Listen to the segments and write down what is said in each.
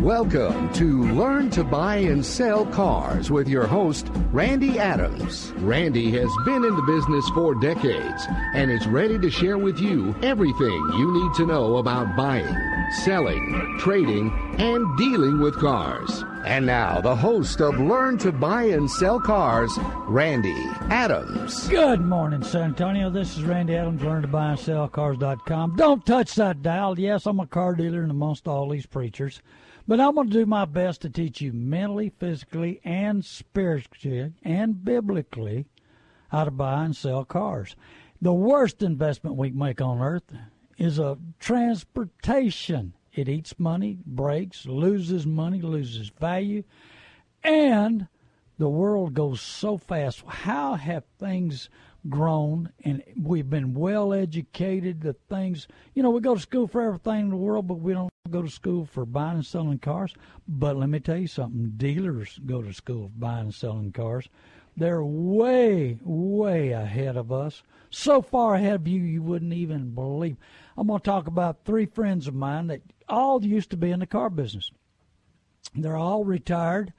Welcome to Learn to Buy and Sell Cars with your host, Randy Adams. Randy has been in the business for decades and is ready to share with you everything you need to know about buying, selling, trading, and dealing with cars. And now, the host of Learn to Buy and Sell Cars, Randy Adams. Good morning, San Antonio. This is Randy Adams, learn to buy and sell cars.com. Don't touch that dial. Yes, I'm a car dealer and amongst all these preachers. But I'm going to do my best to teach you mentally, physically, and spiritually and biblically how to buy and sell cars. The worst investment we can make on earth is a transportation. It eats money, breaks, loses money, loses value, and the world goes so fast. How have things grown and we've been well educated? The things, you know, we go to school for everything in the world, but we don't go to school for buying and selling cars. But let me tell you something dealers go to school for buying and selling cars. They're way, way ahead of us. So far ahead of you, you wouldn't even believe. I'm going to talk about three friends of mine that all used to be in the car business. They're all retired.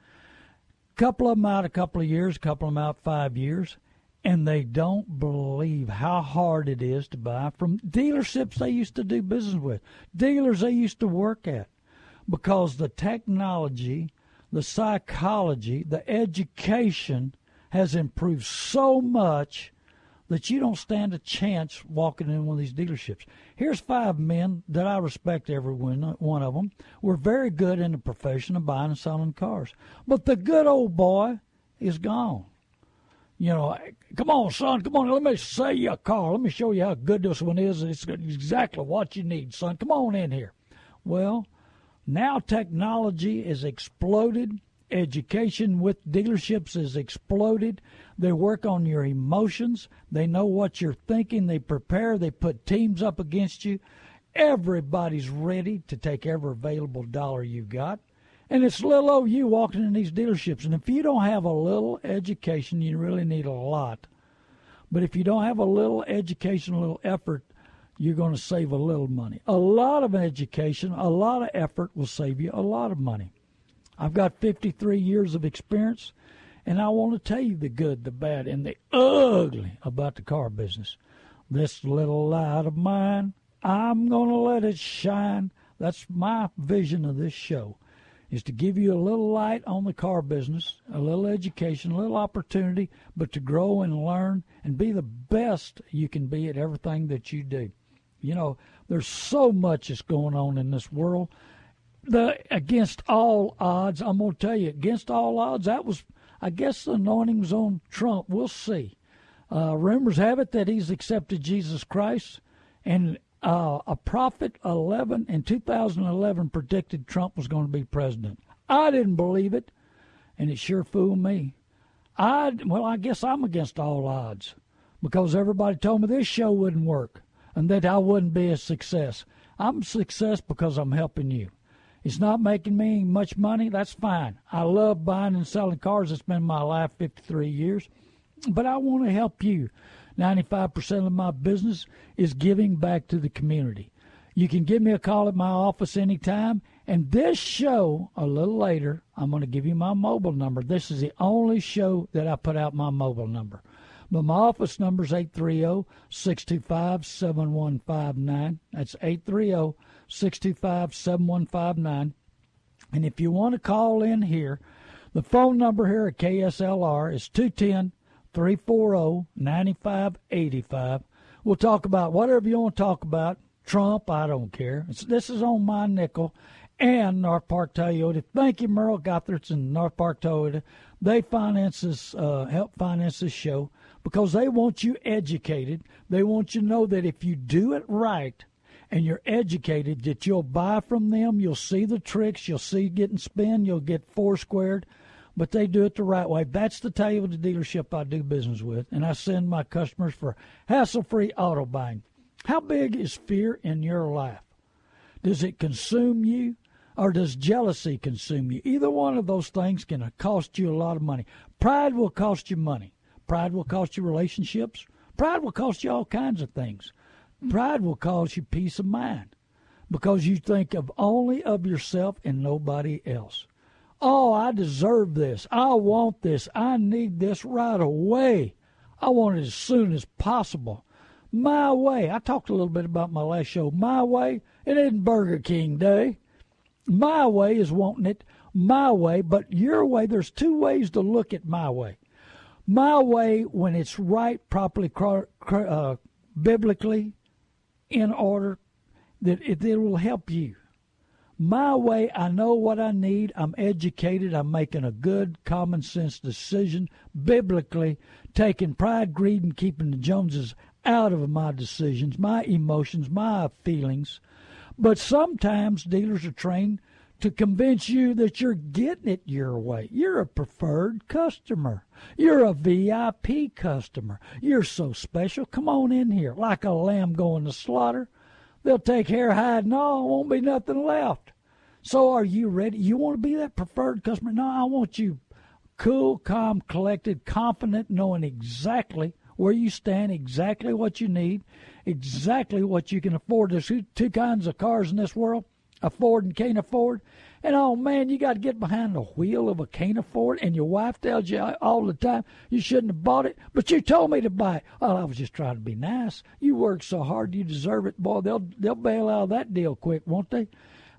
A couple of them out a couple of years, a couple of them out five years, and they don't believe how hard it is to buy from dealerships they used to do business with, dealers they used to work at, because the technology, the psychology, the education has improved so much that you don't stand a chance walking in one of these dealerships. Here's five men that I respect every one, of them. We're very good in the profession of buying and selling cars. But the good old boy is gone. You know, come on, son, come on, let me sell you a car. Let me show you how good this one is. It's exactly what you need, son. Come on in here. Well, now technology is exploded. Education with dealerships is exploded. They work on your emotions. They know what you're thinking. They prepare. They put teams up against you. Everybody's ready to take every available dollar you've got. And it's little old you walking in these dealerships. And if you don't have a little education, you really need a lot. But if you don't have a little education, a little effort, you're going to save a little money. A lot of education, a lot of effort will save you a lot of money. I've got 53 years of experience, and I want to tell you the good, the bad, and the ugly about the car business. This little light of mine, I'm going to let it shine. That's my vision of this show is to give you a little light on the car business, a little education, a little opportunity, but to grow and learn and be the best you can be at everything that you do. You know, there's so much that's going on in this world. The against all odds, I'm gonna tell you, against all odds, that was I guess the anointing was on Trump. We'll see. Uh, rumors have it that he's accepted Jesus Christ, and uh, a prophet 11 in 2011 predicted Trump was going to be president. I didn't believe it, and it sure fooled me. I well, I guess I'm against all odds because everybody told me this show wouldn't work and that I wouldn't be a success. I'm a success because I'm helping you. It's not making me much money. That's fine. I love buying and selling cars. It's been my life 53 years. But I want to help you. 95% of my business is giving back to the community. You can give me a call at my office anytime. And this show, a little later, I'm going to give you my mobile number. This is the only show that I put out my mobile number. But my office number is 830 625 7159. That's 830 625 7159. And if you want to call in here, the phone number here at KSLR is 210 340 9585. We'll talk about whatever you want to talk about. Trump, I don't care. It's, this is on my nickel and North Park Toyota. Thank you, Merle Gotherts and North Park Toyota. They finance this, uh, help finance this show because they want you educated. They want you to know that if you do it right and you're educated that you'll buy from them, you'll see the tricks, you'll see getting spin, you'll get four squared, but they do it the right way. That's the type of the dealership I do business with, and I send my customers for hassle-free auto buying. How big is fear in your life? Does it consume you? Or does jealousy consume you? Either one of those things can cost you a lot of money. Pride will cost you money. Pride will cost you relationships. Pride will cost you all kinds of things. Pride will cost you peace of mind because you think of only of yourself and nobody else. Oh, I deserve this. I want this. I need this right away. I want it as soon as possible. My way. I talked a little bit about my last show. My way. It isn't Burger King Day. My way is wanting it my way, but your way, there's two ways to look at my way. My way, when it's right, properly, uh, biblically, in order, that it, it will help you. My way, I know what I need. I'm educated. I'm making a good common sense decision, biblically, taking pride, greed, and keeping the Joneses out of my decisions, my emotions, my feelings. But sometimes dealers are trained to convince you that you're getting it your way. You're a preferred customer. You're a VIP customer. You're so special. Come on in here. Like a lamb going to slaughter. They'll take hair, hide, and all. Won't be nothing left. So are you ready? You want to be that preferred customer? No, I want you cool, calm, collected, confident, knowing exactly where you stand, exactly what you need, exactly what you can afford. There's two kinds of cars in this world afford and can't afford. And oh man, you got to get behind the wheel of a can't and your wife tells you all the time you shouldn't have bought it, but you told me to buy it. Oh, I was just trying to be nice. You work so hard, you deserve it. Boy, they'll they'll bail out of that deal quick, won't they?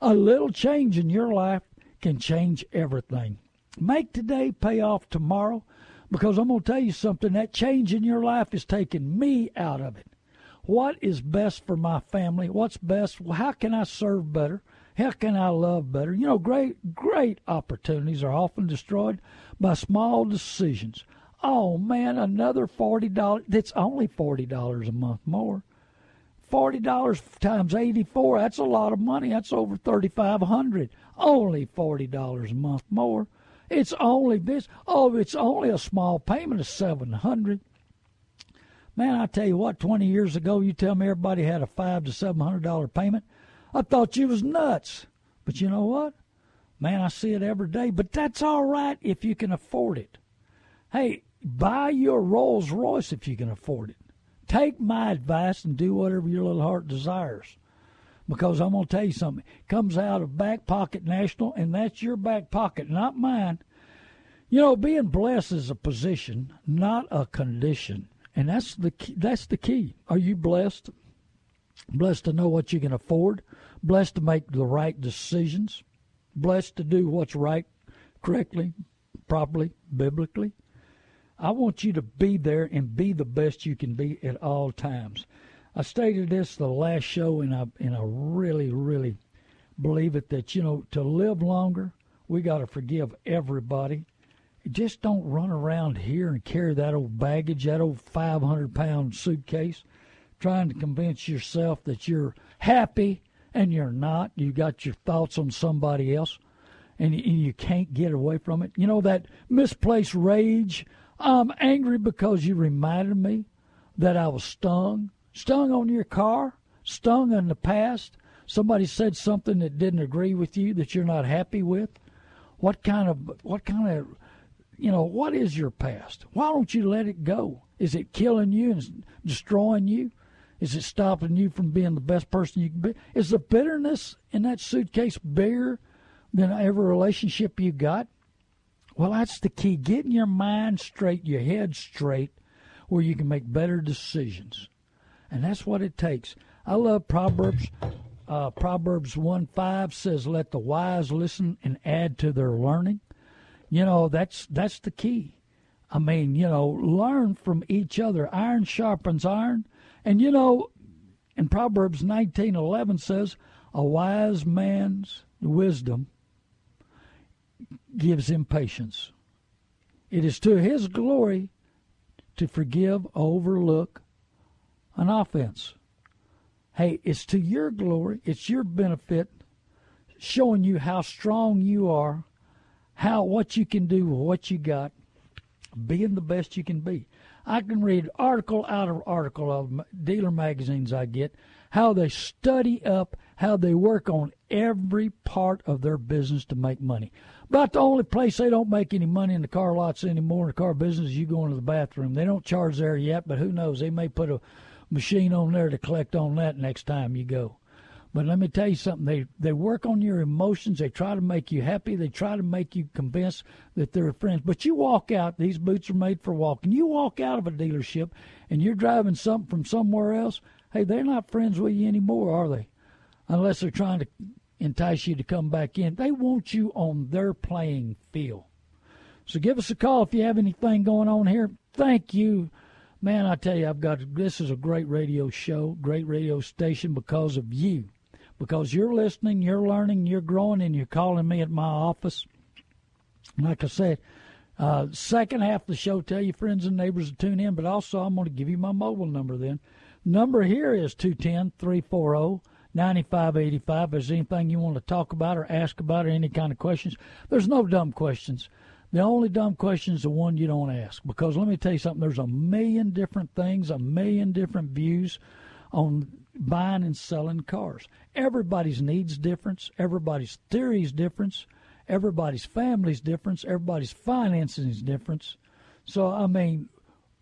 A little change in your life can change everything. Make today pay off tomorrow because I'm to tell you something. That change in your life is taking me out of it. What is best for my family? What's best? How can I serve better? How can I love better? You know, great, great opportunities are often destroyed by small decisions. Oh man, another forty dollars. That's only forty dollars a month more. Forty dollars times eighty-four. That's a lot of money. That's over thirty-five hundred. Only forty dollars a month more. It's only this. Oh, it's only a small payment of seven hundred. Man, I tell you what. Twenty years ago, you tell me everybody had a five to seven hundred dollar payment. I thought you was nuts. But you know what? Man, I see it every day. But that's all right if you can afford it. Hey, buy your Rolls Royce if you can afford it. Take my advice and do whatever your little heart desires because I'm going to tell you something. It comes out of Back Pocket National, and that's your back pocket, not mine. You know, being blessed is a position, not a condition, and that's the key, that's the key. Are you blessed? Blessed to know what you can afford. Blessed to make the right decisions. Blessed to do what's right, correctly, properly, biblically. I want you to be there and be the best you can be at all times. I stated this the last show, and I and I really, really believe it that you know to live longer, we got to forgive everybody. Just don't run around here and carry that old baggage, that old 500 pound suitcase, trying to convince yourself that you're happy and you're not. You got your thoughts on somebody else, and and you can't get away from it. You know that misplaced rage. I'm angry because you reminded me that I was stung stung on your car, stung in the past, somebody said something that didn't agree with you that you're not happy with, what kind of what kind of you know, what is your past? Why don't you let it go? Is it killing you and destroying you? Is it stopping you from being the best person you can be? Is the bitterness in that suitcase bigger than every relationship you got? Well, that's the key. Getting your mind straight, your head straight, where you can make better decisions and that's what it takes. I love Proverbs. Uh, Proverbs one five says, "Let the wise listen and add to their learning." You know that's that's the key. I mean, you know, learn from each other. Iron sharpens iron, and you know, in Proverbs nineteen eleven says, "A wise man's wisdom gives him patience." It is to his glory to forgive, overlook, an offense. hey, it's to your glory, it's your benefit, showing you how strong you are, how what you can do what you got, being the best you can be. I can read article out of article of dealer magazines I get, how they study up, how they work on every part of their business to make money. About the only place they don't make any money in the car lots anymore in the car business is you go into the bathroom. They don't charge there yet, but who knows? They may put a machine on there to collect on that next time you go. But let me tell you something. They they work on your emotions. They try to make you happy. They try to make you convinced that they're friends. But you walk out. These boots are made for walking. You walk out of a dealership and you're driving something from somewhere else. Hey, they're not friends with you anymore, are they? Unless they're trying to entice you to come back in. They want you on their playing field. So give us a call if you have anything going on here. Thank you man, I tell you, I've got this is a great radio show, great radio station because of you because you're listening, you're learning, you're growing, and you're calling me at my office. Like I said, uh, second half of the show, tell your friends and neighbors to tune in, but also I'm going to give you my mobile number then. Number here is 210 340 9585. If there's anything you want to talk about or ask about or any kind of questions, there's no dumb questions. The only dumb question is the one you don't ask. Because let me tell you something, there's a million different things, a million different views on buying and selling cars. Everybody's needs difference, everybody's theories difference, everybody's family's difference, everybody's financing is difference. So I mean,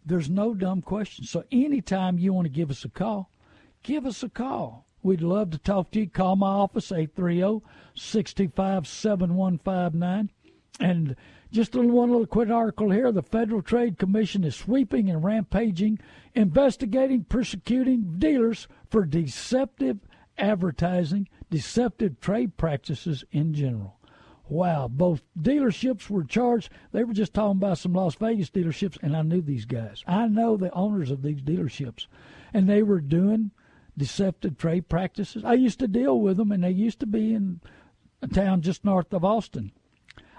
there's no dumb question. So anytime you want to give us a call, give us a call. We'd love to talk to you. Call my office, 830 625 7159. And just a little, one little quick article here. The Federal Trade Commission is sweeping and rampaging, investigating, persecuting dealers for deceptive advertising, deceptive trade practices in general. Wow, both dealerships were charged. They were just talking about some Las Vegas dealerships, and I knew these guys. I know the owners of these dealerships, and they were doing deceptive trade practices. I used to deal with them, and they used to be in a town just north of Austin.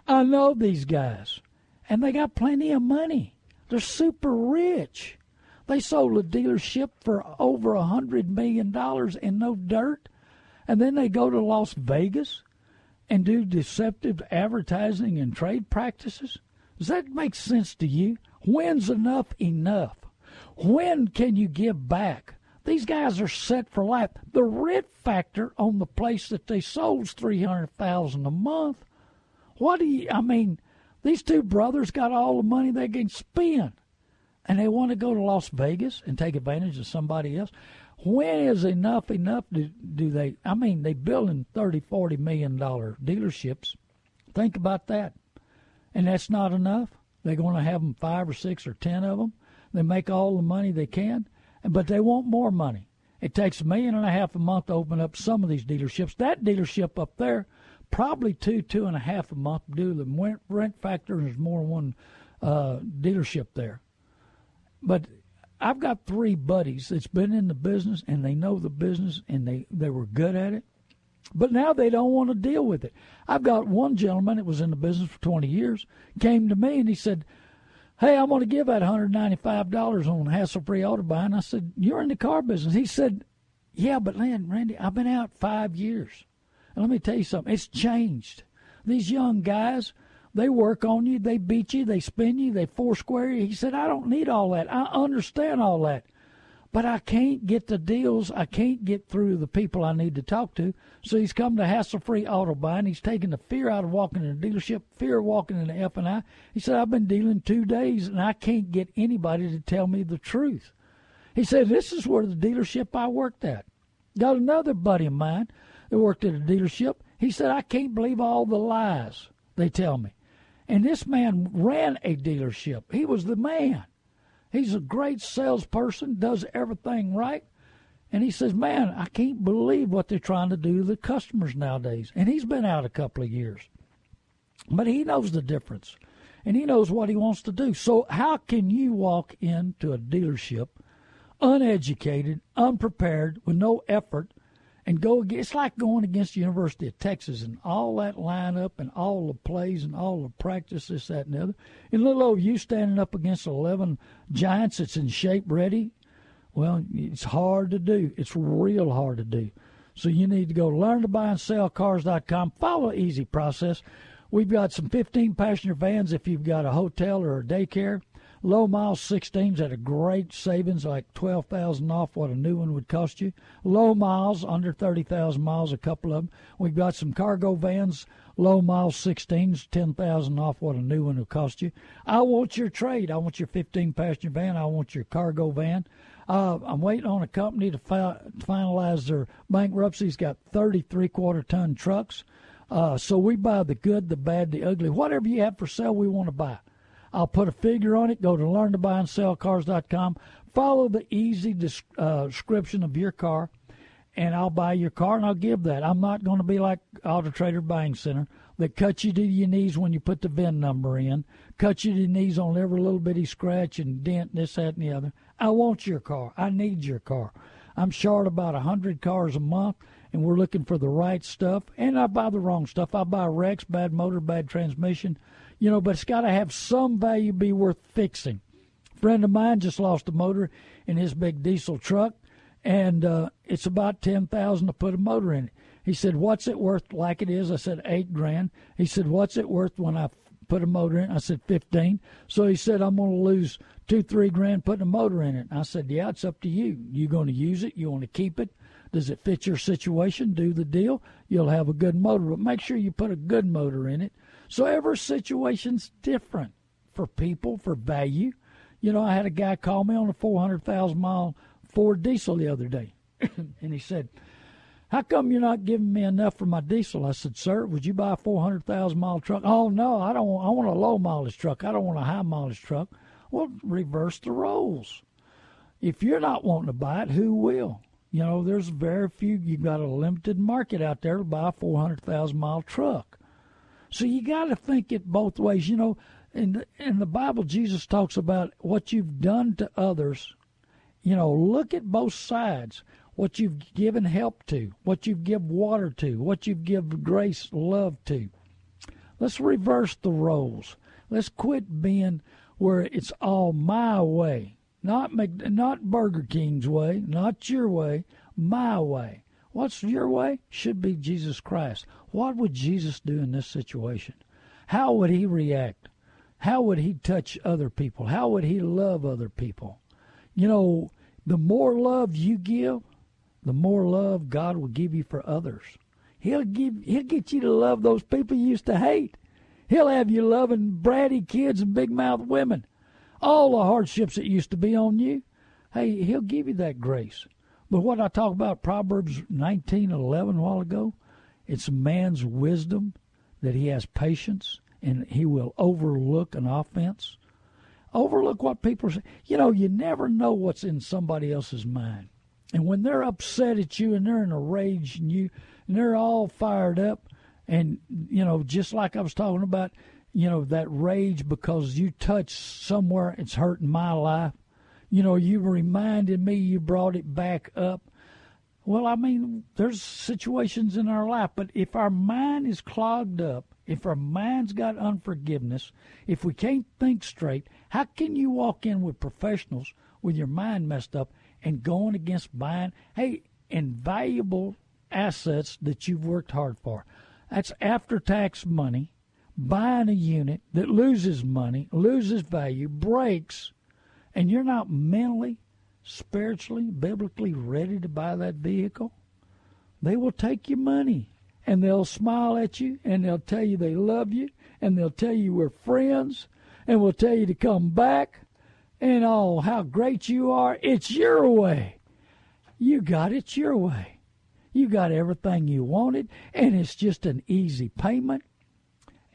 I know these guys, and they got plenty of money. They're super rich. They sold a dealership for over a hundred million dollars in no dirt, and then they go to Las Vegas and do deceptive advertising and trade practices. Does that make sense to you? When's enough enough? When can you give back? These guys are set for life. The rent factor on the place that they sold is three hundred thousand a month. What do you? I mean, these two brothers got all the money they can spend, and they want to go to Las Vegas and take advantage of somebody else. When is enough enough? Do, do they? I mean, they building thirty, forty million dollar dealerships. Think about that, and that's not enough. They're going to have them five or six or ten of them. They make all the money they can, but they want more money. It takes a million and a half a month to open up some of these dealerships. That dealership up there probably two, two and a half a month due to the rent factor. There's more one uh, dealership there. But I've got three buddies that's been in the business and they know the business and they, they were good at it. But now they don't want to deal with it. I've got one gentleman that was in the business for 20 years, came to me and he said, Hey, I'm going to give that $195 on hassle free auto buy. And I said, You're in the car business. He said, Yeah, but Lynn, Randy, I've been out five years. And let me tell you something, it's changed. These young guys, they work on you, they beat you, they spin you, they foursquare you. He said, I don't need all that. I understand all that. But I can't get the deals. I can't get through the people I need to talk to. So he's come to hassle free auto buying. He's taken the fear out of walking in a dealership, fear of walking in the F and I. He said, I've been dealing two days and I can't get anybody to tell me the truth. He said, This is where the dealership I worked at. Got another buddy of mine that worked at a dealership. He said, I can't believe all the lies they tell me. And this man ran a dealership. He was the man. He's a great salesperson, does everything right. And he says, Man, I can't believe what they're trying to do to the customers nowadays. And he's been out a couple of years. But he knows the difference. And he knows what he wants to do. So, how can you walk into a dealership uneducated, unprepared, with no effort, and go against, it's like going against the University of Texas and all that lineup and all the plays and all the practice, this, that, and the other. And little old you standing up against 11 giants that's in shape ready. Well, it's hard to do. It's real hard to do. So you need to go learn to buy and sell cars.com. Follow easy process. We've got some 15 passenger vans if you've got a hotel or a daycare. Low miles 16s at a great savings, like 12000 off what a new one would cost you. Low miles, under 30,000 miles, a couple of them. We've got some cargo vans, low miles 16s, 10,000 off what a new one will cost you. I want your trade. I want your 15 passenger van. I want your cargo van. Uh, I'm waiting on a company to, fi- finalize their bankruptcy. He's got 33 quarter ton trucks. Uh, so we buy the good, the bad, the ugly. Whatever you have for sale, we want to buy. I'll put a figure on it. Go to learntobuyandsellcars.com. Follow the easy uh, description of your car, and I'll buy your car and I'll give that. I'm not going to be like Auto Trader Buying Center that cuts you to your knees when you put the VIN number in, cuts you to your knees on every little bitty scratch and dent, this, that, and the other. I want your car. I need your car. I'm short about a hundred cars a month, and we're looking for the right stuff. And I buy the wrong stuff. I buy wrecks, bad motor, bad transmission you know, but it's got to have some value, be worth fixing. A friend of mine just lost a motor in his big diesel truck, and uh, it's about ten thousand to put a motor in it. He said, "What's it worth?" Like it is, I said, eight grand. He said, "What's it worth when I put a motor in?" I said, fifteen. So he said, "I'm going to lose two, three grand putting a motor in it." I said, "Yeah, it's up to you. You going to use it? You want to keep it? Does it fit your situation? Do the deal. You'll have a good motor, but make sure you put a good motor in it so every situation's different for people, for value. You know, I had a guy call me on a 400,000 mile Ford diesel the other day, and he said, how come you're not giving me enough for my diesel? I said, sir, would you buy a 400,000 mile truck? Oh, no, I don't I want a low mileage truck. I don't want a high mileage truck. Well, reverse the roles. If you're not wanting to buy it, who will? You know, there's very few, you've got a limited market out there to buy a 400,000 mile truck. So you got to think it both ways. You know, in the, in the Bible, Jesus talks about what you've done to others. You know, look at both sides. What you've given help to, what you've given water to, what you've given grace, love to. Let's reverse the roles. Let's quit being where it's all my way, not not Burger King's way, not your way, my way. What's your way? Should be Jesus Christ. What would Jesus do in this situation? How would he react? How would he touch other people? How would he love other people? You know, the more love you give, the more love God will give you for others. He'll give he'll get you to love those people you used to hate. He'll have you loving bratty kids and big mouth women. All the hardships that used to be on you, hey, he'll give you that grace. But what I talk about Proverbs 19:11 a while ago, it's man's wisdom that he has patience and he will overlook an offense. Overlook what people say. You know, you never know what's in somebody else's mind. And when they're upset at you and they're in a rage and you and they're all fired up and you know, just like I was talking about, you know, that rage because you touch somewhere it's hurting my life you know, you reminded me, you brought it back up. Well, I mean, there's situations in our life, but if our mind is clogged up, if our mind's got unforgiveness, if we can't think straight, how can you walk in with professionals with your mind messed up and going against buying, hey, invaluable assets that you've worked hard for? That's after tax money, buying a unit that loses money, loses value, breaks, and you're not mentally, spiritually, biblically ready to buy that vehicle, they will take your money and they'll smile at you and they'll tell you they love you and they'll tell you we're friends and we'll tell you to come back and oh, how great you are. It's your way. You got it your way. You got everything you wanted, and it's just an easy payment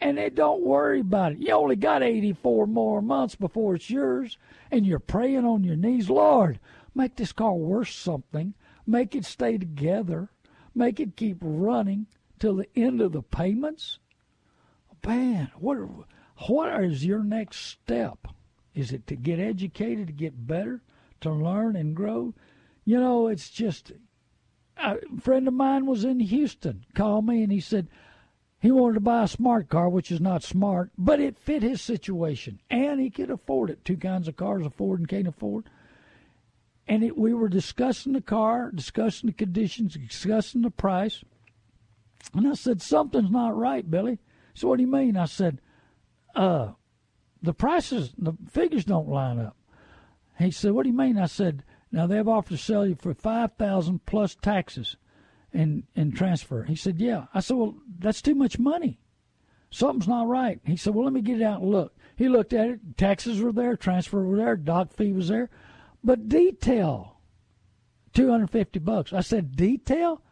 and they don't worry about it. You only got 84 more months before it's yours, and you're praying on your knees, Lord, make this car worth something, make it stay together, make it keep running till the end of the payments. Man, what what is your next step? Is it to get educated, to get better, to learn and grow? You know, it's just. A friend of mine was in Houston, called me, and he said, he wanted to buy a smart car, which is not smart, but it fit his situation, and he could afford it. Two kinds of cars afford and can't afford. and it, we were discussing the car, discussing the conditions, discussing the price. And I said, Something's not right, Billy. So what do you mean? I said, uh, the prices, the figures don't line up. He said, What do you mean? I said, Now they've offered to sell you for five thousand plus taxes and and transfer. He said, Yeah. I said, Well, that's too much money. Something's not right. He said, Well, let me get it out and look. He looked at it. Taxes were there, transfer were there, doc fee was there, but detail, two hundred fifty bucks. I said, Detail?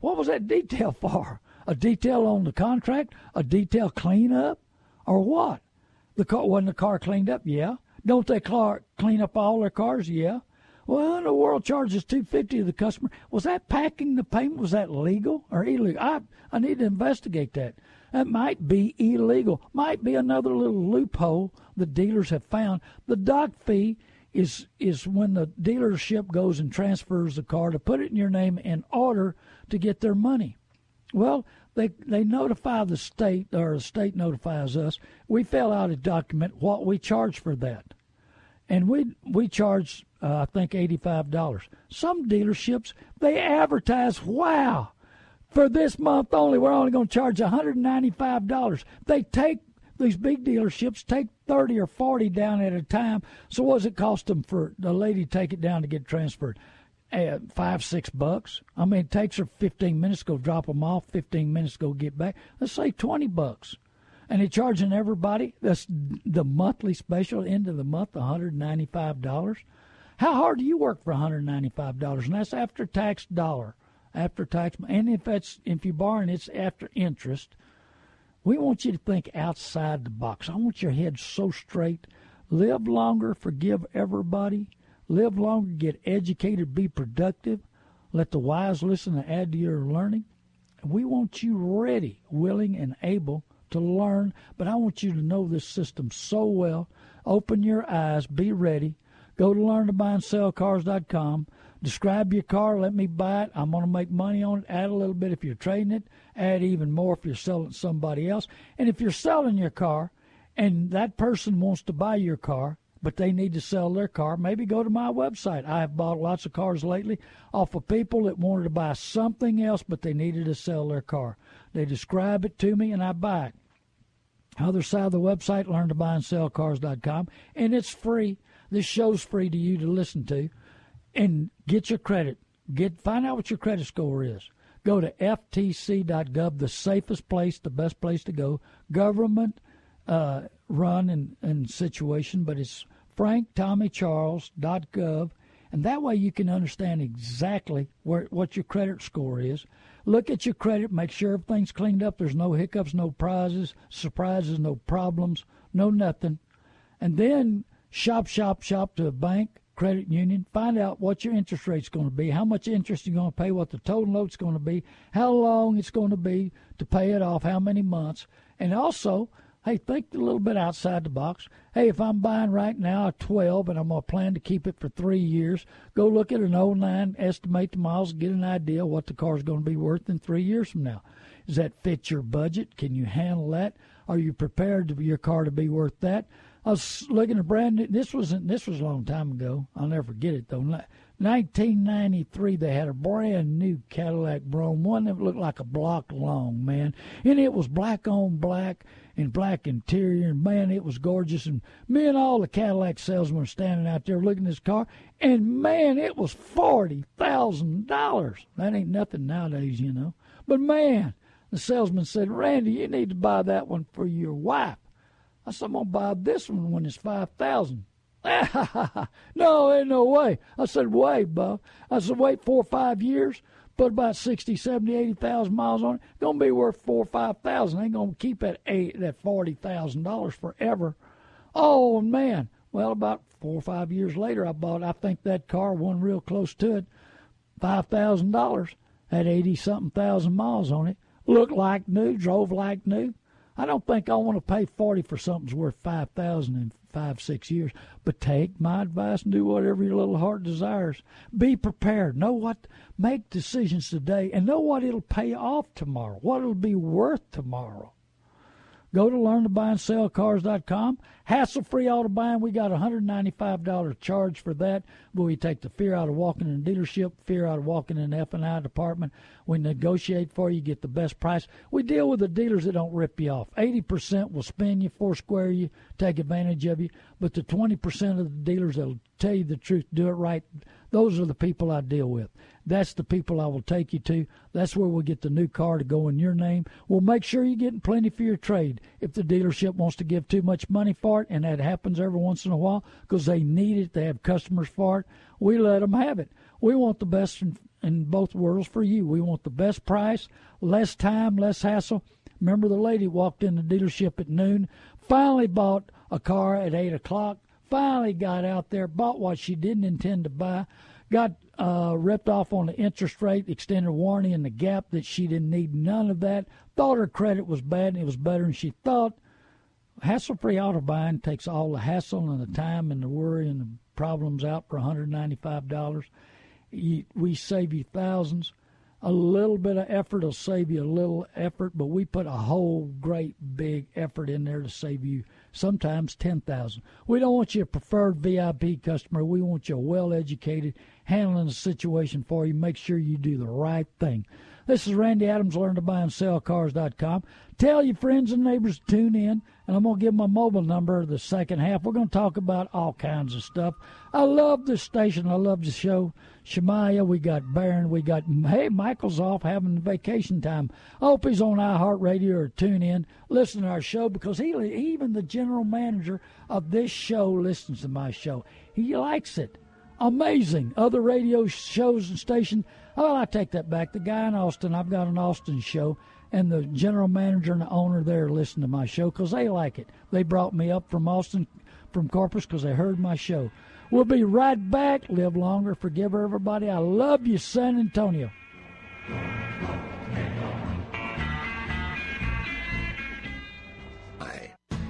What was that detail for? A detail on the contract? A detail cleanup? Or what? The car wasn't the car cleaned up? Yeah. Don't they clean up all their cars? Yeah. Well, the world charges two fifty to the customer. Was that packing the payment? Was that legal or illegal? I I need to investigate that. That might be illegal. Might be another little loophole the dealers have found. The doc fee is is when the dealership goes and transfers the car to put it in your name in order to get their money. Well, they they notify the state or the state notifies us. We fill out a document what we charge for that, and we we charge uh, I think eighty five dollars. Some dealerships they advertise, wow, for this month only we're only going to charge one hundred ninety five dollars. They take these big dealerships take 30 or 40 down at a time. So what does it cost them for the lady to take it down to get transferred? Uh, five, six bucks. I mean, it takes her 15 minutes to go drop them off, 15 minutes to go get back. Let's say 20 bucks. And they're charging everybody, that's the monthly special, end of the month, $195. How hard do you work for $195? And that's after tax dollar, after tax. And if that's if you're borrowing, it's after interest. We want you to think outside the box. I want your head so straight. Live longer, forgive everybody. Live longer, get educated, be productive. Let the wise listen and add to your learning. We want you ready, willing, and able to learn, but I want you to know this system so well. Open your eyes, be ready. Go to learntobuyandsellcars.com. Describe your car. Let me buy it. I'm going to make money on it. Add a little bit if you're trading it. Add even more if you're selling to somebody else. And if you're selling your car and that person wants to buy your car, but they need to sell their car, maybe go to my website. I have bought lots of cars lately off of people that wanted to buy something else, but they needed to sell their car. They describe it to me and I buy it. Other side of the website, learn to buy and sell cars.com, and it's free. This show's free to you to listen to and get your credit. Get find out what your credit score is. Go to ftc.gov, the safest place, the best place to go. Government uh, run and, and situation, but it's franktommycharles.gov, and that way you can understand exactly where what your credit score is. Look at your credit, make sure everything's cleaned up. There's no hiccups, no prizes, surprises, no problems, no nothing. And then shop, shop, shop to a bank credit union. Find out what your interest rate's going to be, how much interest you're going to pay, what the total note's going to be, how long it's going to be to pay it off, how many months, and also, hey, think a little bit outside the box. Hey, if I'm buying right now a 12 and I'm going to plan to keep it for three years, go look at an 09, estimate the miles, get an idea what the car's going to be worth in three years from now. Does that fit your budget? Can you handle that? Are you prepared for your car to be worth that? I was looking at brand new. This wasn't. This was a long time ago. I'll never forget it though. 1993, they had a brand new Cadillac Brougham, one that looked like a block long, man, and it was black on black and black interior, and man, it was gorgeous. And me and all the Cadillac salesmen were standing out there looking at this car, and man, it was forty thousand dollars. That ain't nothing nowadays, you know. But man, the salesman said, Randy, you need to buy that one for your wife. I said, I'm going to buy this one when it's 5000 No, ain't no way. I said, wait, Bob. I said, wait four or five years, put about 60, 70, 80,000 miles on it. Going to be worth four or 5000 Ain't going to keep that eight, that $40,000 forever. Oh, man. Well, about four or five years later, I bought, I think that car, one real close to it, $5,000. Had 80 something thousand miles on it. Looked like new, drove like new. I don't think I want to pay forty for something's worth five thousand in five six years. But take my advice and do whatever your little heart desires. Be prepared. Know what. Make decisions today, and know what it'll pay off tomorrow. What it'll be worth tomorrow. Go to learntobuyandsellcars.com. Hassle-free auto buying. We got a $195 charge for that, but we take the fear out of walking in a dealership, fear out of walking in the F&I department. We negotiate for you, get the best price. We deal with the dealers that don't rip you off. 80% will spin you, four square you, take advantage of you, but the 20% of the dealers that'll tell you the truth, do it right, those are the people I deal with. That's the people I will take you to. That's where we'll get the new car to go in your name. We'll make sure you're getting plenty for your trade. If the dealership wants to give too much money for it, and that happens every once in a while because they need it, they have customers for it, we let them have it. We want the best in, in both worlds for you. We want the best price, less time, less hassle. Remember the lady walked in the dealership at noon, finally bought a car at 8 o'clock, finally got out there, bought what she didn't intend to buy, got uh, ripped off on the interest rate, extended warranty, and the gap that she didn't need none of that. Thought her credit was bad and it was better than she thought. Hassle free auto buying takes all the hassle and the time and the worry and the problems out for $195. we save you thousands. A little bit of effort will save you a little effort, but we put a whole great big effort in there to save you sometimes 10,000. We don't want you a preferred VIP customer. We want you well educated, handling the situation for you. Make sure you do the right thing. This is Randy Adams, learn to buy and sell cars.com. Tell your friends and neighbors to tune in, and I'm going to give my mobile number the second half. We're going to talk about all kinds of stuff. I love this station. I love the show. Shemaya, we got Baron, we got, hey, Michael's off having vacation time. I hope he's on iHeartRadio or tune in, listen to our show because he, even the general manager of this show listens to my show. He likes it. Amazing. Other radio shows and stations Oh, I take that back. The guy in Austin, I've got an Austin show, and the general manager and the owner there listen to my show because they like it. They brought me up from Austin, from Corpus, because they heard my show. We'll be right back. Live longer. Forgive everybody. I love you, San Antonio.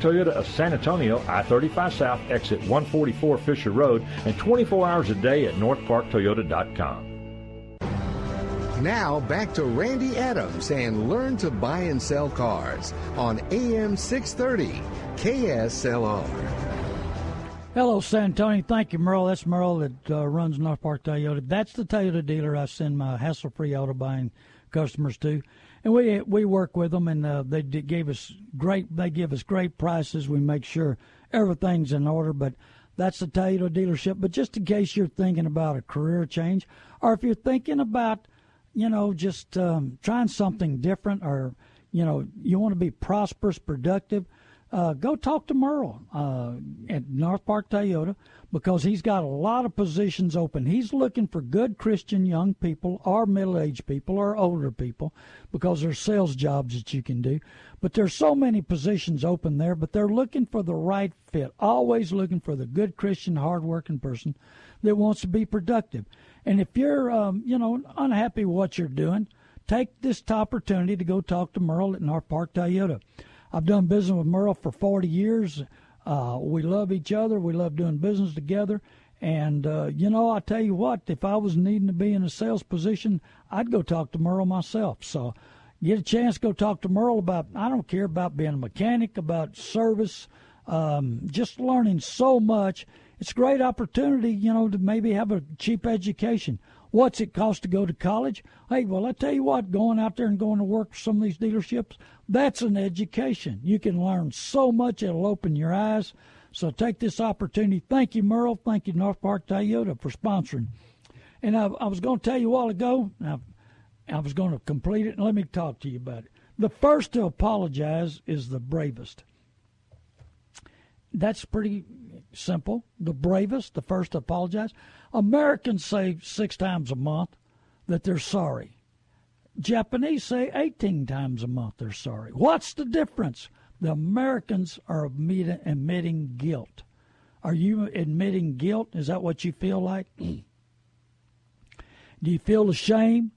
Toyota of San Antonio, I-35 South, exit 144 Fisher Road, and 24 hours a day at northparktoyota.com. Now back to Randy Adams and learn to buy and sell cars on AM 630 KSLR. Hello, San Antonio. Thank you, Merle. That's Merle that uh, runs North Park Toyota. That's the Toyota dealer I send my hassle-free auto buying customers to and we we work with them, and uh, they gave us great. They give us great prices. We make sure everything's in order. But that's the Toyota dealership. But just in case you're thinking about a career change, or if you're thinking about, you know, just um, trying something different, or you know, you want to be prosperous, productive, uh, go talk to Merle uh, at North Park Toyota because he's got a lot of positions open. He's looking for good Christian young people or middle aged people or older people because there's sales jobs that you can do. But there's so many positions open there, but they're looking for the right fit, always looking for the good Christian, hardworking person that wants to be productive. And if you're, um, you know, unhappy with what you're doing, take this opportunity to go talk to Merle at North Park Toyota. I've done business with Merle for 40 years. Uh, we love each other. We love doing business together. And, uh, you know, I tell you what, if I was needing to be in a sales position, I'd go talk to Merle myself. So get a chance, go talk to Merle about, I don't care about being a mechanic, about service, um, just learning so much. It's a great opportunity, you know, to maybe have a cheap education. What's it cost to go to college? Hey, well, I tell you what, going out there and going to work for some of these dealerships, that's an education. You can learn so much, it'll open your eyes. So take this opportunity. Thank you, Merle. Thank you, North Park Toyota, for sponsoring. And I, I was going to tell you a while ago, I, I was going to complete it, and let me talk to you about it. The first to apologize is the bravest. That's pretty simple. The bravest, the first to apologize. Americans say six times a month that they're sorry. Japanese say 18 times a month they're sorry. What's the difference? The Americans are admitting guilt. Are you admitting guilt? Is that what you feel like? Do you feel ashamed?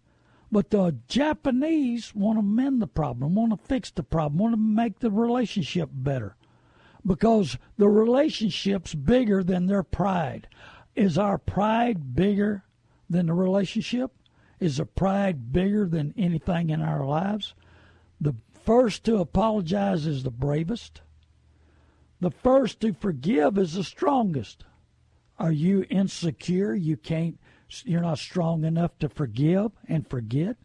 But the Japanese want to mend the problem, want to fix the problem, want to make the relationship better because the relationship's bigger than their pride. Is our pride bigger than the relationship? Is the pride bigger than anything in our lives? The first to apologize is the bravest. The first to forgive is the strongest. Are you insecure? You can't you're not strong enough to forgive and forget?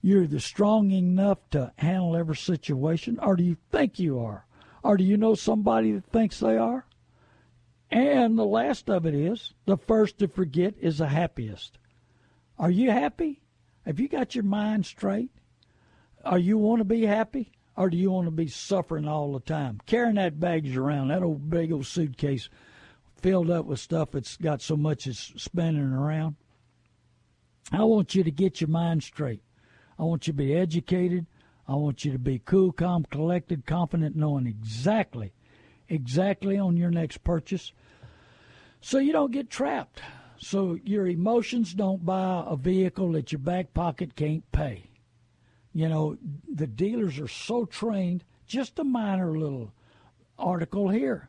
You're the strong enough to handle every situation, or do you think you are? Or do you know somebody that thinks they are? And the last of it is the first to forget is the happiest. Are you happy? Have you got your mind straight? Are you want to be happy? Or do you want to be suffering all the time? Carrying that baggage around, that old big old suitcase filled up with stuff that's got so much it's spinning around. I want you to get your mind straight. I want you to be educated. I want you to be cool, calm, collected, confident, knowing exactly, exactly on your next purchase so you don't get trapped. So your emotions don't buy a vehicle that your back pocket can't pay. You know, the dealers are so trained. Just a minor little article here.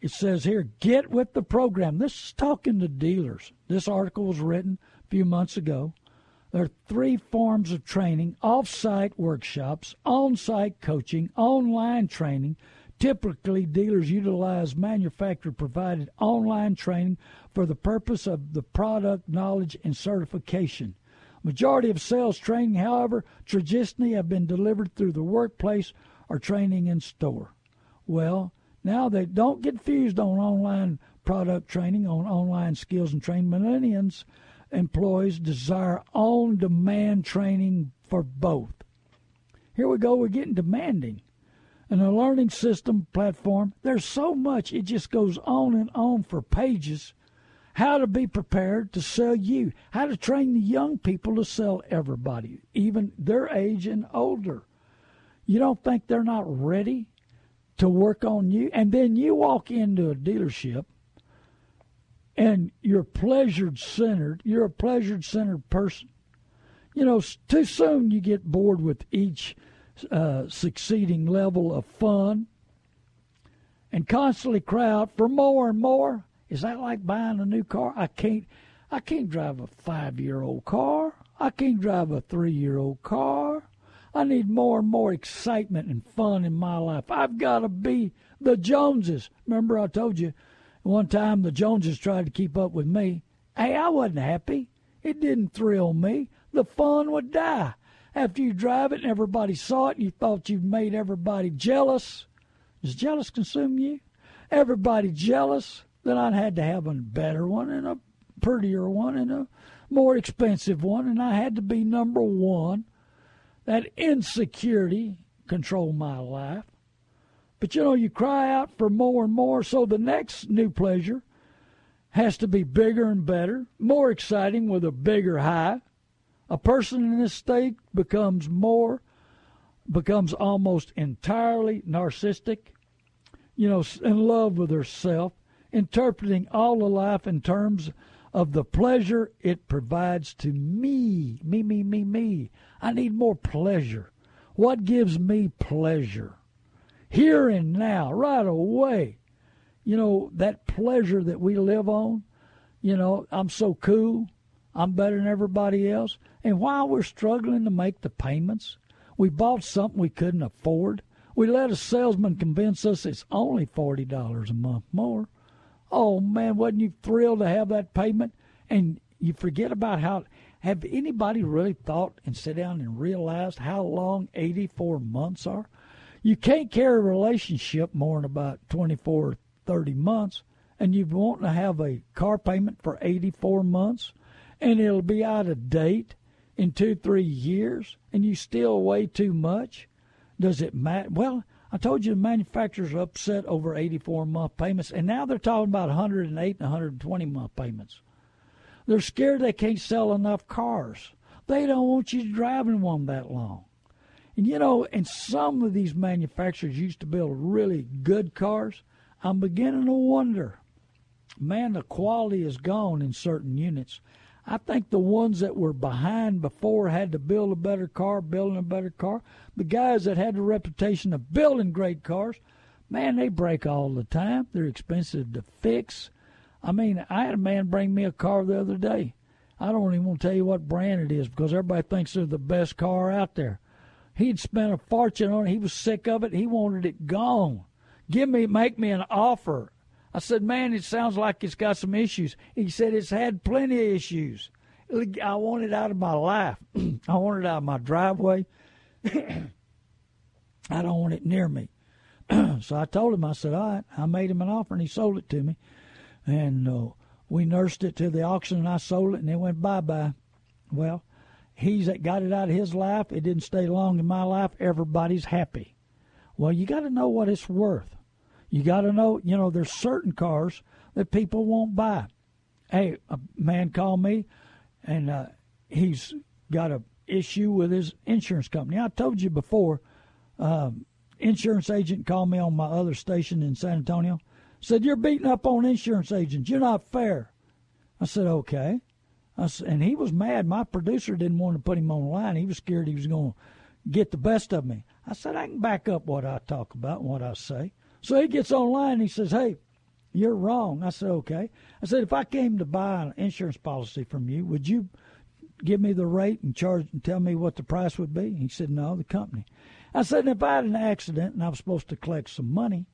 It says here, get with the program. This is talking to dealers. This article was written a few months ago. There are three forms of training off site workshops, on site coaching, online training. Typically, dealers utilize manufacturer provided online training for the purpose of the product knowledge and certification. Majority of sales training, however, traditionally have been delivered through the workplace or training in store. Well, now they don't get fused on online product training, on online skills and training. Millennials employees desire on demand training for both. Here we go, we're getting demanding. And a learning system platform, there's so much, it just goes on and on for pages. How to be prepared to sell you, how to train the young people to sell everybody, even their age and older. You don't think they're not ready to work on you? And then you walk into a dealership and you're pleasure centered, you're a pleasure centered person. You know, too soon you get bored with each uh, succeeding level of fun and constantly cry out for more and more. Is that like buying a new car? I can't. I can't drive a five-year-old car. I can't drive a three-year-old car. I need more and more excitement and fun in my life. I've got to be the Joneses. Remember, I told you one time the Joneses tried to keep up with me. Hey, I wasn't happy. It didn't thrill me. The fun would die. After you drive it and everybody saw it and you thought you made everybody jealous. Does jealous consume you? Everybody jealous. Then I had to have a better one and a prettier one and a more expensive one, and I had to be number one. That insecurity controlled my life. But you know, you cry out for more and more, so the next new pleasure has to be bigger and better, more exciting with a bigger high. A person in this state becomes more, becomes almost entirely narcissistic, you know, in love with herself, interpreting all of life in terms of the pleasure it provides to me. Me, me, me, me. I need more pleasure. What gives me pleasure? Here and now, right away. You know, that pleasure that we live on, you know, I'm so cool, I'm better than everybody else. And while we're struggling to make the payments, we bought something we couldn't afford. We let a salesman convince us it's only $40 a month more. Oh man, wasn't you thrilled to have that payment? And you forget about how have anybody really thought and sit down and realized how long 84 months are? You can't carry a relationship more than about 24 or 30 months, and you want to have a car payment for 84 months, and it'll be out of date in two, three years, and you still weigh too much? Does it matter? Well, I told you the manufacturers are upset over 84 month payments, and now they're talking about 108 and 120 month payments. They're scared they can't sell enough cars. They don't want you driving one that long. And you know, and some of these manufacturers used to build really good cars. I'm beginning to wonder, man, the quality is gone in certain units. I think the ones that were behind before had to build a better car, building a better car. The guys that had the reputation of building great cars, man, they break all the time. They're expensive to fix. I mean, I had a man bring me a car the other day. I don't even want to tell you what brand it is because everybody thinks they're the best car out there. He'd spent a fortune on it. He was sick of it. He wanted it gone. Give me, make me an offer. I said, man, it sounds like it's got some issues. He said it's had plenty of issues. I want it out of my life. I want it out of my driveway. I don't want it near me. so I told him, I said, all right. I made him an offer and he sold it to me. And uh, we nursed it to the auction and I sold it and it went bye bye. Well, he's got it out of his life. It didn't stay long in my life. Everybody's happy. Well, you got to know what it's worth. You got to know, you know, there's certain cars that people won't buy. Hey, a man called me, and uh, he's got a issue with his insurance company. I told you before. Um, insurance agent called me on my other station in San Antonio. Said you're beating up on insurance agents. You're not fair. I said okay. And he was mad. My producer didn't want to put him on line. He was scared he was going to get the best of me. I said I can back up what I talk about and what I say. So he gets online and he says, Hey, you're wrong. I said, Okay. I said, If I came to buy an insurance policy from you, would you give me the rate and charge and tell me what the price would be? He said, No, the company. I said, If I had an accident and I was supposed to collect some money,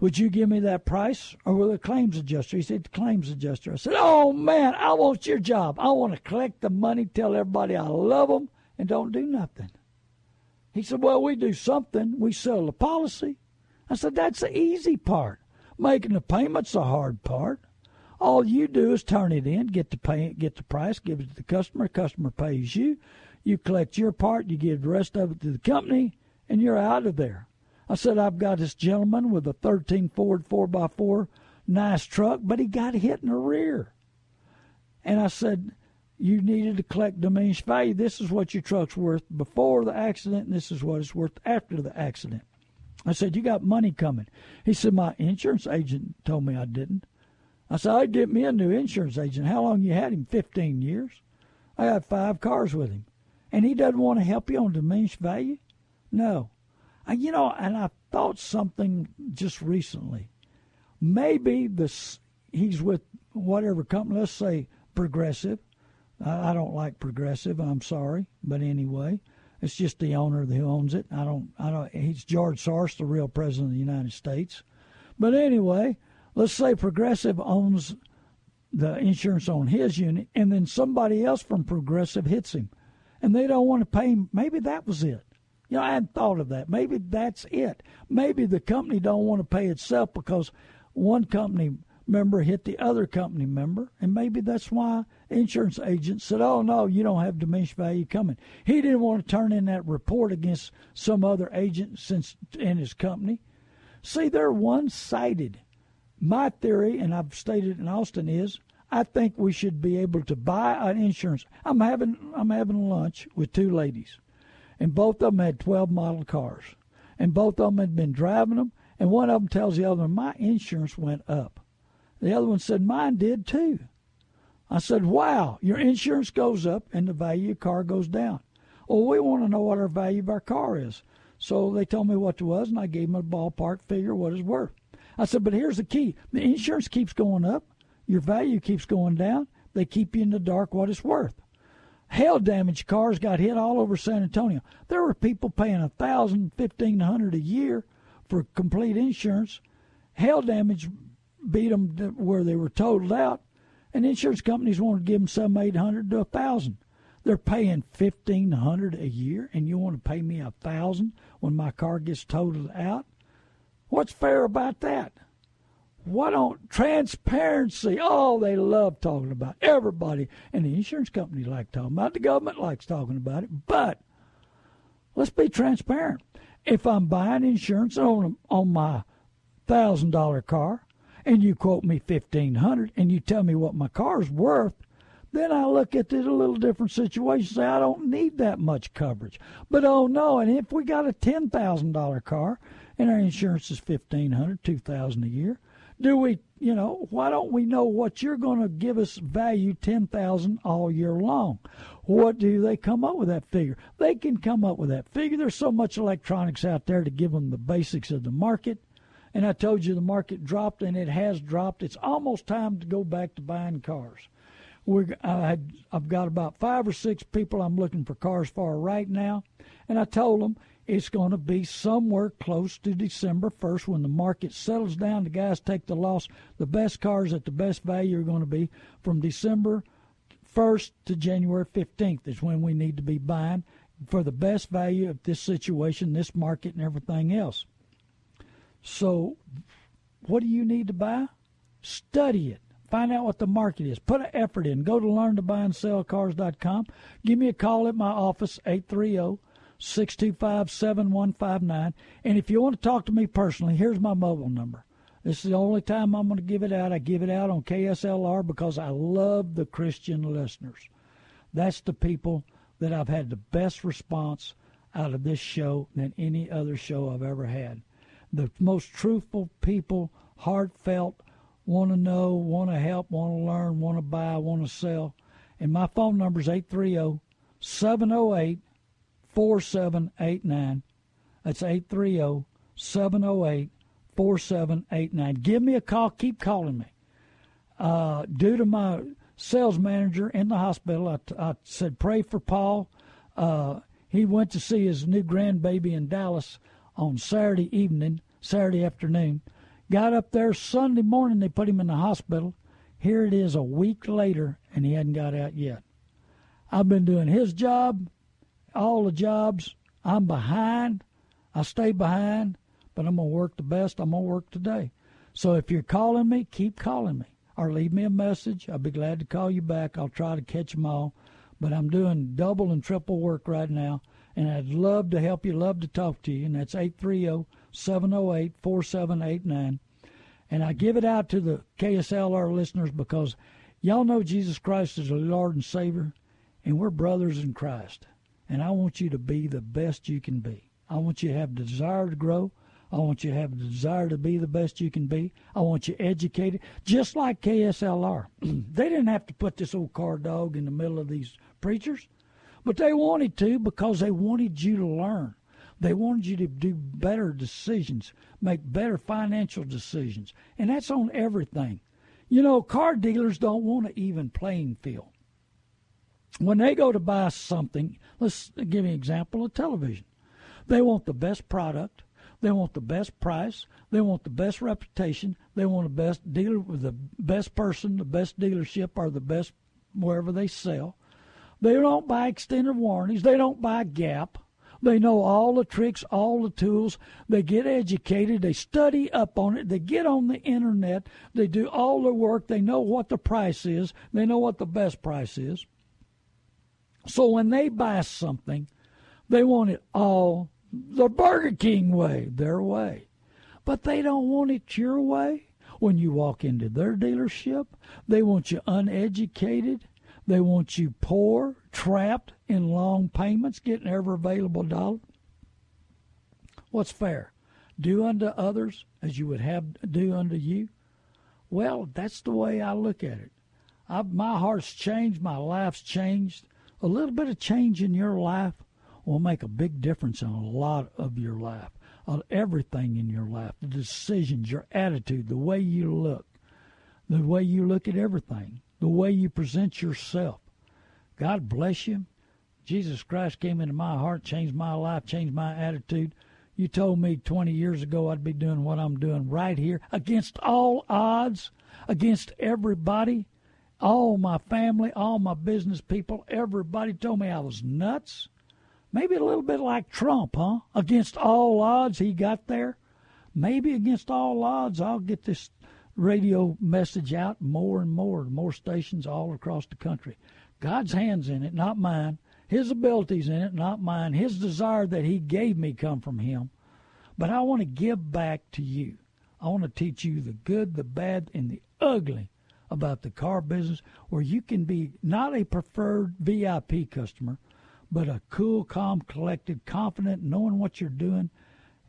would you give me that price or will the claims adjuster? He said, The claims adjuster. I said, Oh man, I want your job. I want to collect the money, tell everybody I love them, and don't do nothing. He said, Well, we do something. We sell the policy. I said, that's the easy part. Making the payment's the hard part. All you do is turn it in, get the pay, get the price, give it to the customer. Customer pays you. You collect your part, you give the rest of it to the company, and you're out of there. I said, I've got this gentleman with a 13 Ford 4x4, nice truck, but he got hit in the rear. And I said, you needed to collect diminished value. This is what your truck's worth before the accident, and this is what it's worth after the accident. I said, You got money coming. He said, My insurance agent told me I didn't. I said, I'd get me a new insurance agent. How long you had him? 15 years. I got five cars with him. And he doesn't want to help you on diminished value? No. You know, and I thought something just recently. Maybe this he's with whatever company, let's say Progressive. I, I don't like Progressive, I'm sorry. But anyway, it's just the owner who owns it. I don't. I don't. He's George Soros, the real president of the United States. But anyway, let's say Progressive owns the insurance on his unit, and then somebody else from Progressive hits him, and they don't want to pay him. Maybe that was it. You know, I hadn't thought of that. Maybe that's it. Maybe the company don't want to pay itself because one company member hit the other company member, and maybe that's why insurance agent said, "Oh no, you don't have diminished value coming." He didn't want to turn in that report against some other agent since in his company. See, they're one-sided. My theory, and I've stated in Austin, is I think we should be able to buy an insurance. I'm having I'm having lunch with two ladies, and both of them had 12 model cars, and both of them had been driving them, and one of them tells the other, one, "My insurance went up." The other one said, Mine did too. I said, Wow, your insurance goes up and the value of your car goes down. Well, we want to know what our value of our car is. So they told me what it was, and I gave them a ballpark figure what it's worth. I said, But here's the key the insurance keeps going up, your value keeps going down. They keep you in the dark what it's worth. Hail damage cars got hit all over San Antonio. There were people paying a thousand, fifteen hundred a year for complete insurance. Hail damage beat them where they were totaled out, and insurance companies want to give them some eight hundred to a thousand. They're paying fifteen hundred a year, and you want to pay me a thousand when my car gets totaled out? What's fair about that? Why don't transparency? Oh, they love talking about it. everybody, and the insurance company like talking about it. The government likes talking about it. But let's be transparent. If I'm buying insurance on on my thousand dollar car, and you quote me fifteen hundred, and you tell me what my car's worth, then I look at it a little different situation. Say I don't need that much coverage. But oh no! And if we got a ten thousand dollar car and our insurance is fifteen hundred, two thousand a year, do we? You know, why don't we know what you're going to give us value ten thousand all year long? What do they come up with that figure? They can come up with that figure. There's so much electronics out there to give them the basics of the market. And I told you the market dropped, and it has dropped. It's almost time to go back to buying cars I I've got about five or six people I'm looking for cars for right now, and I told them it's going to be somewhere close to December 1st when the market settles down. The guys take the loss. The best cars at the best value are going to be from December 1st to January 15th is when we need to be buying for the best value of this situation, this market, and everything else. So, what do you need to buy? Study it. Find out what the market is. Put an effort in. Go to learn to buy and sell learntobuyandSellCars.com. Give me a call at my office, 830 625 7159. And if you want to talk to me personally, here's my mobile number. This is the only time I'm going to give it out. I give it out on KSLR because I love the Christian listeners. That's the people that I've had the best response out of this show than any other show I've ever had. The most truthful people, heartfelt, want to know, want to help, want to learn, want to buy, want to sell. And my phone number is 830 708 4789. That's 830 708 4789. Give me a call. Keep calling me. Uh, due to my sales manager in the hospital, I, I said, pray for Paul. Uh, he went to see his new grandbaby in Dallas on Saturday evening, Saturday afternoon. Got up there Sunday morning, they put him in the hospital. Here it is a week later, and he hadn't got out yet. I've been doing his job, all the jobs. I'm behind. I stay behind, but I'm going to work the best I'm going to work today. So if you're calling me, keep calling me or leave me a message. I'll be glad to call you back. I'll try to catch them all. But I'm doing double and triple work right now, and I'd love to help you, love to talk to you. And that's 830 708 4789. And I give it out to the KSLR listeners because y'all know Jesus Christ is the Lord and Savior, and we're brothers in Christ. And I want you to be the best you can be. I want you to have desire to grow. I want you to have desire to be the best you can be. I want you educated, just like KSLR. they didn't have to put this old car dog in the middle of these preachers, but they wanted to because they wanted you to learn. They wanted you to do better decisions, make better financial decisions. And that's on everything. You know, car dealers don't want an even playing field. When they go to buy something, let's give you an example of television. They want the best product. They want the best price. They want the best reputation. They want the best dealer with the best person, the best dealership, or the best wherever they sell. They don't buy extended warranties. They don't buy Gap. They know all the tricks, all the tools. They get educated. They study up on it. They get on the internet. They do all the work. They know what the price is. They know what the best price is. So when they buy something, they want it all the Burger King way, their way. But they don't want it your way. When you walk into their dealership, they want you uneducated. They want you poor, trapped in long payments, getting every available dollar. What's fair? Do unto others as you would have do unto you. Well, that's the way I look at it. I, my heart's changed. My life's changed. A little bit of change in your life will make a big difference in a lot of your life, of everything in your life, the decisions, your attitude, the way you look, the way you look at everything, the way you present yourself. God bless you. Jesus Christ came into my heart, changed my life, changed my attitude. You told me 20 years ago I'd be doing what I'm doing right here against all odds, against everybody, all my family, all my business people. Everybody told me I was nuts. Maybe a little bit like Trump, huh? Against all odds, he got there. Maybe against all odds, I'll get this radio message out more and more, more stations all across the country. God's hands in it, not mine. His abilities in it, not mine. His desire that He gave me come from Him. But I want to give back to you. I want to teach you the good, the bad, and the ugly about the car business where you can be not a preferred VIP customer, but a cool, calm, collected, confident, knowing what you're doing,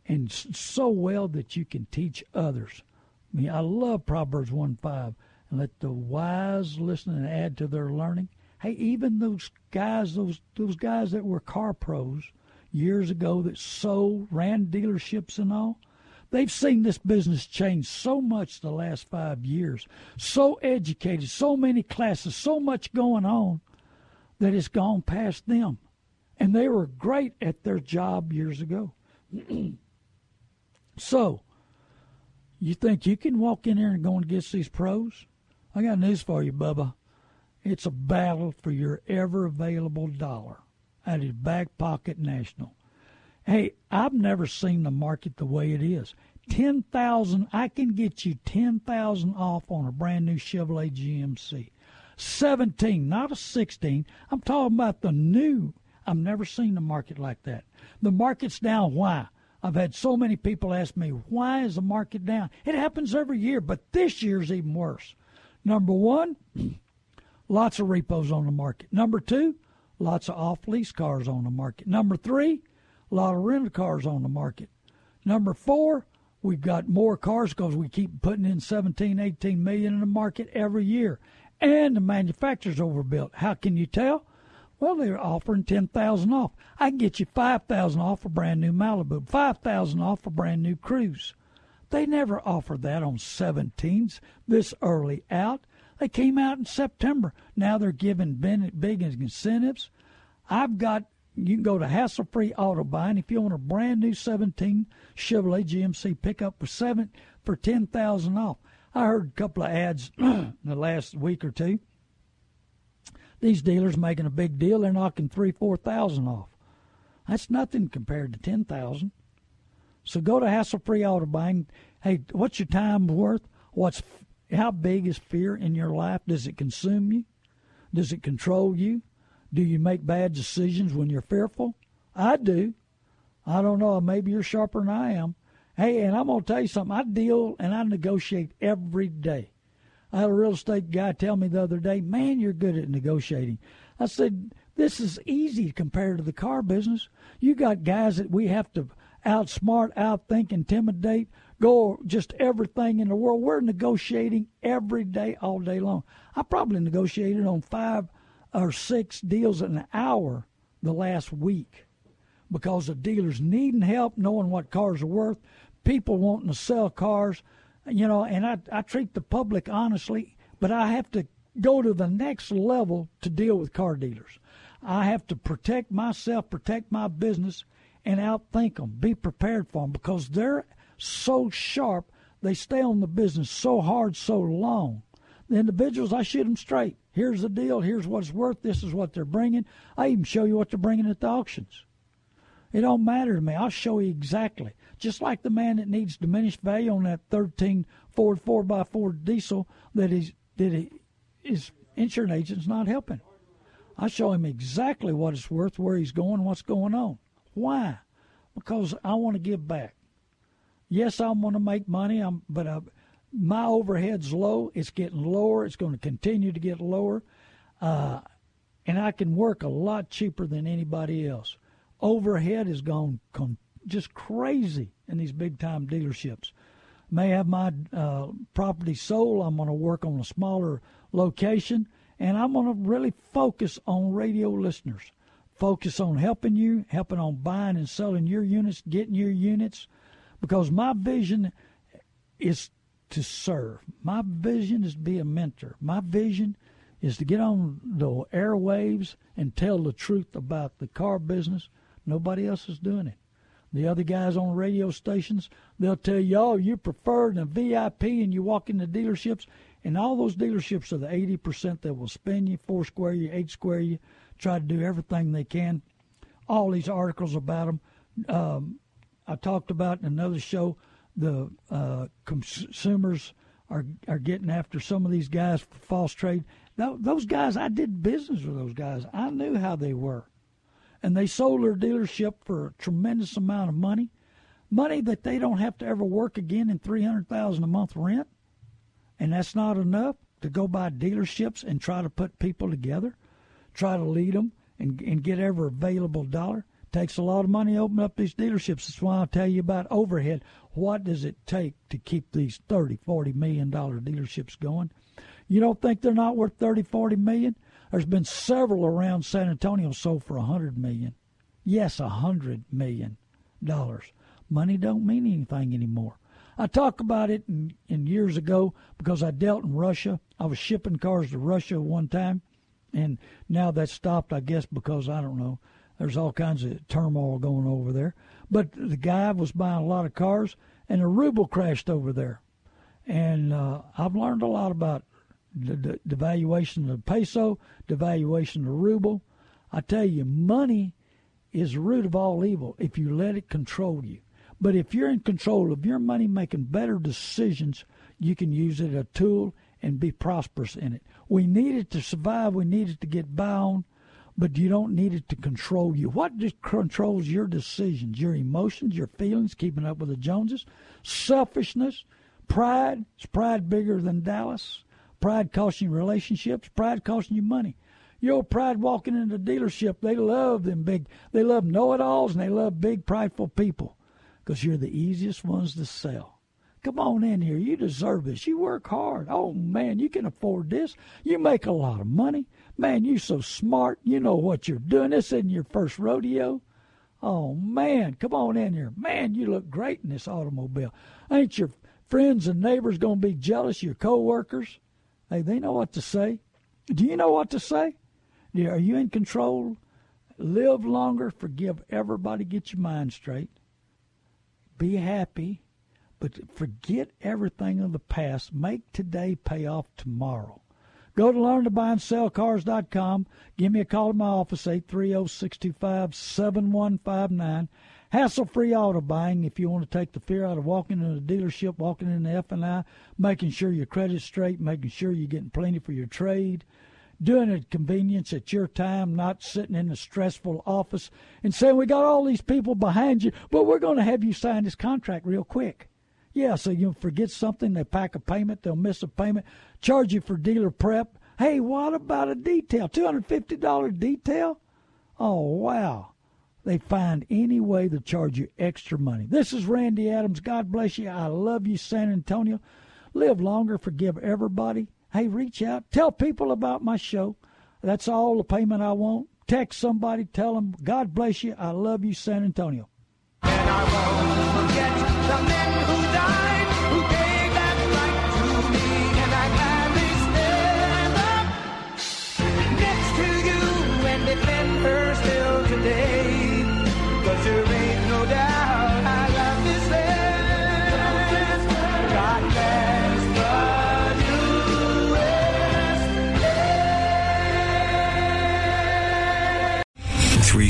and so well that you can teach others. I mean, I love Proverbs 1 5. And let the wise listen and add to their learning. Hey, even those guys, those those guys that were car pros years ago that sold, ran dealerships and all, they've seen this business change so much the last five years. So educated, so many classes, so much going on that it's gone past them. And they were great at their job years ago. so, you think you can walk in there and go against these pros? I got news for you, Bubba. It's a battle for your ever available dollar. That is Back Pocket National. Hey, I've never seen the market the way it is. Ten thousand, I can get you ten thousand off on a brand new Chevrolet GMC. Seventeen, not a sixteen. I'm talking about the new. I've never seen the market like that. The market's down. Why? I've had so many people ask me, why is the market down? It happens every year, but this year's even worse. Number one, lots of repos on the market. Number two, lots of off lease cars on the market. Number three, a lot of rental cars on the market. Number four, we've got more cars because we keep putting in 17, 18 million in the market every year. And the manufacturer's overbuilt. How can you tell? Well, they're offering ten thousand off. I can get you five thousand off a brand new Malibu, five thousand off a brand new Cruze. They never offered that on 17s this early out. They came out in September. Now they're giving big incentives. I've got you can go to hassle free auto buying if you want a brand new 17 Chevrolet GMC pickup for seven for ten thousand off. I heard a couple of ads in the last week or two these dealers making a big deal. They're knocking three, four thousand off. That's nothing compared to ten thousand. So go to hassle free auto buying. Hey, what's your time worth? What's how big is fear in your life? Does it consume you? Does it control you? Do you make bad decisions when you're fearful? I do. I don't know. Maybe you're sharper than I am. Hey, and I'm going to tell you something. I deal and I negotiate every day. I had a real estate guy tell me the other day, man, you're good at negotiating. I said, this is easy compared to the car business. You got guys that we have to outsmart, outthink, intimidate, go just everything in the world. We're negotiating every day, all day long. I probably negotiated on five or six deals an hour the last week because the dealers needing help, knowing what cars are worth, people wanting to sell cars you know, and I, I treat the public honestly, but I have to go to the next level to deal with car dealers. I have to protect myself, protect my business, and outthink them, be prepared for them because they're so sharp. They stay on the business so hard, so long. The individuals, I shoot them straight. Here's the deal. Here's what it's worth. This is what they're bringing. I even show you what they're bringing at the auctions. It don't matter to me. I'll show you exactly just like the man that needs diminished value on that 13 Ford 4x4 diesel that is that he, his insurance agent's not helping. I show him exactly what it's worth, where he's going, what's going on. Why? Because I want to give back. Yes, I want to make money, I'm, but I, my overhead's low. It's getting lower. It's going to continue to get lower. Uh, and I can work a lot cheaper than anybody else. Overhead has gone con- just crazy in these big time dealerships. May have my uh, property sold. I'm going to work on a smaller location, and I'm going to really focus on radio listeners. Focus on helping you, helping on buying and selling your units, getting your units, because my vision is to serve. My vision is to be a mentor. My vision is to get on the airwaves and tell the truth about the car business. Nobody else is doing it. The other guys on radio stations, they'll tell you, oh, you prefer the VIP and you walk into dealerships, and all those dealerships are the 80% that will spin you, four square you, eight square you, try to do everything they can. All these articles about them. Um, I talked about in another show the uh, consumers are are getting after some of these guys for false trade. Those guys, I did business with those guys. I knew how they were, and they sold their dealership for a tremendous amount of money, money that they don't have to ever work again in three hundred thousand a month rent, and that's not enough to go buy dealerships and try to put people together, try to lead them and, and get every available dollar. Takes a lot of money to open up these dealerships. That's why I'll tell you about overhead. What does it take to keep these 30, 40 million dollar dealerships going? You don't think they're not worth 30, 40 million? There's been several around San Antonio sold for a 100 million. Yes, a 100 million dollars. Money don't mean anything anymore. I talk about it in, in years ago because I dealt in Russia. I was shipping cars to Russia one time, and now that's stopped, I guess, because I don't know there's all kinds of turmoil going over there. But the guy was buying a lot of cars, and the ruble crashed over there. And uh, I've learned a lot about the, devaluation of the peso, devaluation of the ruble. I tell you, money is the root of all evil if you let it control you. But if you're in control of your money, making better decisions, you can use it as a tool and be prosperous in it. We need it to survive. We need it to get by on but you don't need it to control you. What just controls your decisions? Your emotions, your feelings, keeping up with the Joneses, selfishness, pride. Is pride bigger than Dallas? Pride costing you relationships. Pride costing you money. Your pride walking into the dealership, they love them big. They love know-it-alls and they love big, prideful people because you're the easiest ones to sell. Come on in here. You deserve this. You work hard. Oh, man, you can afford this. You make a lot of money. Man, you're so smart. You know what you're doing. This isn't your first rodeo. Oh man, come on in here. Man, you look great in this automobile. Ain't your friends and neighbors gonna be jealous? Your coworkers? Hey, they know what to say. Do you know what to say? Are you in control? Live longer, forgive everybody, get your mind straight. Be happy, but forget everything of the past. Make today pay off tomorrow. Go to learntobuyandSellCars.com. Give me a call at my office, 830-625-7159. Hassle-free auto buying if you want to take the fear out of walking in a dealership, walking in the F&I, making sure your credit's straight, making sure you're getting plenty for your trade, doing it convenience at your time, not sitting in a stressful office and saying, we got all these people behind you, but we're going to have you sign this contract real quick. Yeah, so you forget something, they pack a payment, they'll miss a payment, charge you for dealer prep. Hey, what about a detail? $250 detail? Oh, wow. They find any way to charge you extra money. This is Randy Adams. God bless you. I love you, San Antonio. Live longer, forgive everybody. Hey, reach out, tell people about my show. That's all the payment I want. Text somebody, tell them, God bless you. I love you, San Antonio.